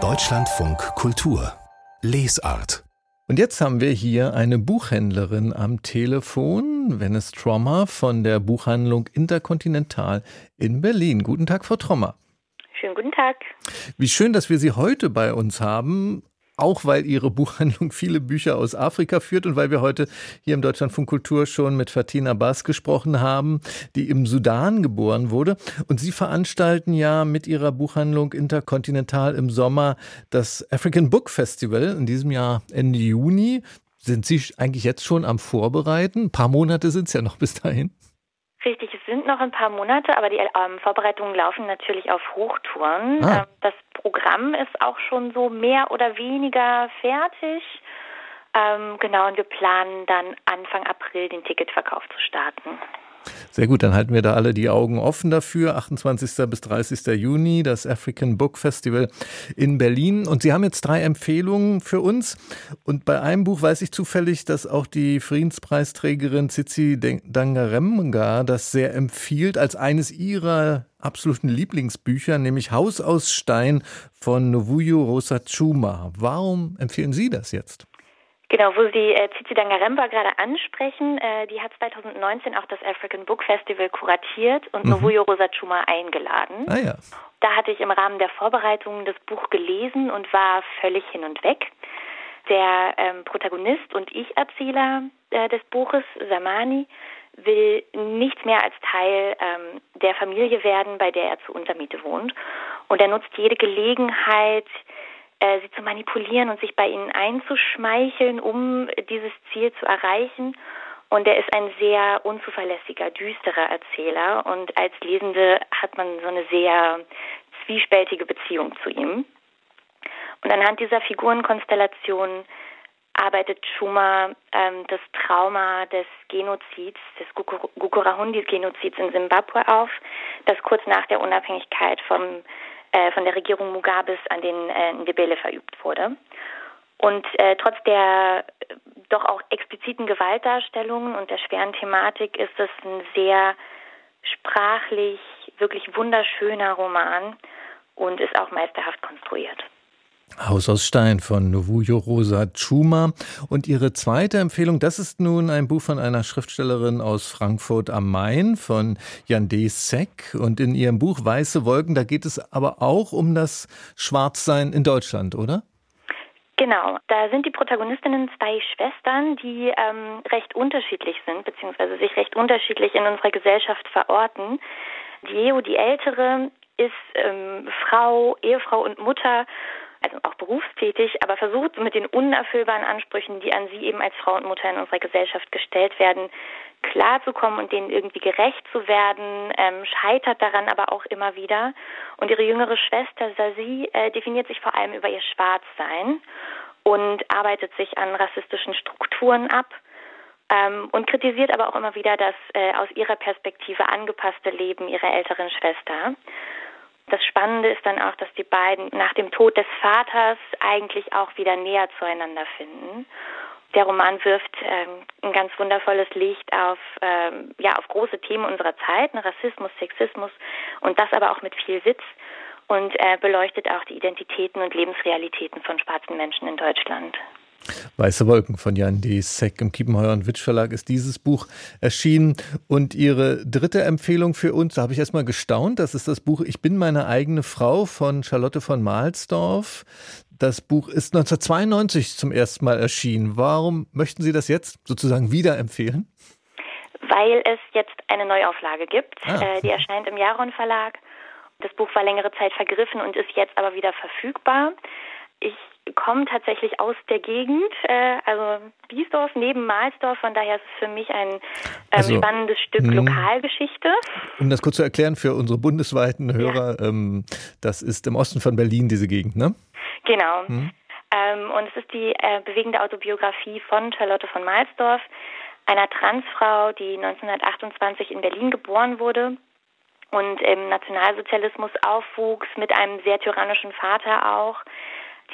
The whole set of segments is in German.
Deutschlandfunk Kultur Lesart und jetzt haben wir hier eine Buchhändlerin am Telefon, Venice Trommer von der Buchhandlung Interkontinental in Berlin. Guten Tag, Frau Trommer. Schönen guten Tag. Wie schön, dass wir Sie heute bei uns haben auch weil Ihre Buchhandlung viele Bücher aus Afrika führt und weil wir heute hier im Deutschlandfunk Kultur schon mit Fatina Bass gesprochen haben, die im Sudan geboren wurde. Und Sie veranstalten ja mit Ihrer Buchhandlung Interkontinental im Sommer das African Book Festival in diesem Jahr Ende Juni. Sind Sie eigentlich jetzt schon am Vorbereiten? Ein paar Monate sind es ja noch bis dahin. Richtig, es sind noch ein paar Monate, aber die ähm, Vorbereitungen laufen natürlich auf Hochtouren. Ah. Ähm, das Programm ist auch schon so mehr oder weniger fertig. Ähm, genau, und wir planen dann Anfang April den Ticketverkauf zu starten. Sehr gut, dann halten wir da alle die Augen offen dafür. 28. bis 30. Juni, das African Book Festival in Berlin. Und Sie haben jetzt drei Empfehlungen für uns. Und bei einem Buch weiß ich zufällig, dass auch die Friedenspreisträgerin Tsitsi Dangaremga das sehr empfiehlt als eines ihrer absoluten Lieblingsbücher, nämlich Haus aus Stein von Novuyo Rosachuma. Warum empfehlen Sie das jetzt? Genau, wo Sie äh, Cici Dangaremba gerade ansprechen, äh, die hat 2019 auch das African Book Festival kuratiert und mhm. Novuyo Rosachuma eingeladen. Ah, ja. Da hatte ich im Rahmen der Vorbereitungen das Buch gelesen und war völlig hin und weg. Der ähm, Protagonist und Ich-Erzähler äh, des Buches, Samani, will nichts mehr als Teil ähm, der Familie werden, bei der er zur Untermiete wohnt. Und er nutzt jede Gelegenheit, äh, sie zu manipulieren und sich bei ihnen einzuschmeicheln, um dieses Ziel zu erreichen. Und er ist ein sehr unzuverlässiger, düsterer Erzähler. Und als Lesende hat man so eine sehr zwiespältige Beziehung zu ihm. Und anhand dieser Figurenkonstellation arbeitet Schumer ähm, das Trauma des Genozids, des Gukurahundi-Genozids in Simbabwe auf, das kurz nach der Unabhängigkeit vom äh, von der Regierung Mugabes an den äh, Ndebele verübt wurde. Und äh, trotz der äh, doch auch expliziten Gewaltdarstellungen und der schweren Thematik ist es ein sehr sprachlich wirklich wunderschöner Roman und ist auch meisterhaft konstruiert. Haus aus Stein von Novuyo Rosa Chuma. Und ihre zweite Empfehlung, das ist nun ein Buch von einer Schriftstellerin aus Frankfurt am Main, von Jan D. Seck. Und in ihrem Buch Weiße Wolken, da geht es aber auch um das Schwarzsein in Deutschland, oder? Genau, da sind die Protagonistinnen zwei Schwestern, die ähm, recht unterschiedlich sind, beziehungsweise sich recht unterschiedlich in unserer Gesellschaft verorten. Dieo, die Ältere, ist ähm, Frau, Ehefrau und Mutter also auch berufstätig, aber versucht mit den unerfüllbaren Ansprüchen, die an sie eben als Frau und Mutter in unserer Gesellschaft gestellt werden, klarzukommen und denen irgendwie gerecht zu werden, ähm, scheitert daran aber auch immer wieder. Und ihre jüngere Schwester Sasi äh, definiert sich vor allem über ihr Schwarzsein und arbeitet sich an rassistischen Strukturen ab. Ähm, und kritisiert aber auch immer wieder das äh, aus ihrer Perspektive angepasste Leben ihrer älteren Schwester. Das Spannende ist dann auch, dass die beiden nach dem Tod des Vaters eigentlich auch wieder näher zueinander finden. Der Roman wirft ähm, ein ganz wundervolles Licht auf, ähm, ja, auf große Themen unserer Zeit, ne, Rassismus, Sexismus und das aber auch mit viel Witz und äh, beleuchtet auch die Identitäten und Lebensrealitäten von schwarzen Menschen in Deutschland. Weiße Wolken von Jan D. Seck im Kiepenheuer und Witsch Verlag ist dieses Buch erschienen. Und Ihre dritte Empfehlung für uns, da habe ich erstmal gestaunt, das ist das Buch Ich bin meine eigene Frau von Charlotte von Mahlsdorf. Das Buch ist 1992 zum ersten Mal erschienen. Warum möchten Sie das jetzt sozusagen wieder empfehlen? Weil es jetzt eine Neuauflage gibt. Ah. Äh, die erscheint im Jaron Verlag. Das Buch war längere Zeit vergriffen und ist jetzt aber wieder verfügbar. Ich komme tatsächlich aus der Gegend, äh, also Biesdorf neben Mahlsdorf, von daher ist es für mich ein ähm, also, spannendes Stück mh, Lokalgeschichte. Um das kurz zu erklären für unsere bundesweiten Hörer, ja. ähm, das ist im Osten von Berlin diese Gegend, ne? Genau. Mhm. Ähm, und es ist die äh, bewegende Autobiografie von Charlotte von Mahlsdorf, einer Transfrau, die 1928 in Berlin geboren wurde und im Nationalsozialismus aufwuchs, mit einem sehr tyrannischen Vater auch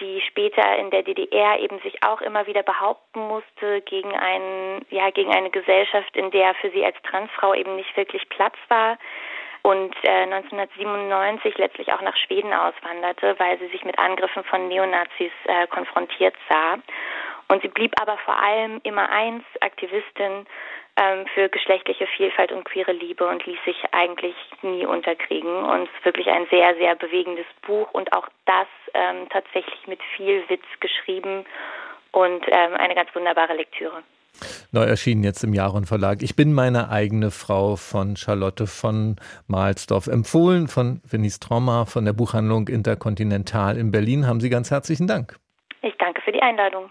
die später in der DDR eben sich auch immer wieder behaupten musste gegen einen, ja, gegen eine Gesellschaft, in der für sie als Transfrau eben nicht wirklich Platz war. und äh, 1997 letztlich auch nach Schweden auswanderte, weil sie sich mit Angriffen von Neonazis äh, konfrontiert sah. Und sie blieb aber vor allem immer eins, Aktivistin ähm, für geschlechtliche Vielfalt und queere Liebe und ließ sich eigentlich nie unterkriegen. Und es ist wirklich ein sehr, sehr bewegendes Buch und auch das ähm, tatsächlich mit viel Witz geschrieben und ähm, eine ganz wunderbare Lektüre. Neu erschienen jetzt im Jaron Verlag. Ich bin meine eigene Frau von Charlotte von Mahlsdorf. Empfohlen von Venice Trauma von der Buchhandlung Interkontinental in Berlin. Haben Sie ganz herzlichen Dank. Ich danke für die Einladung.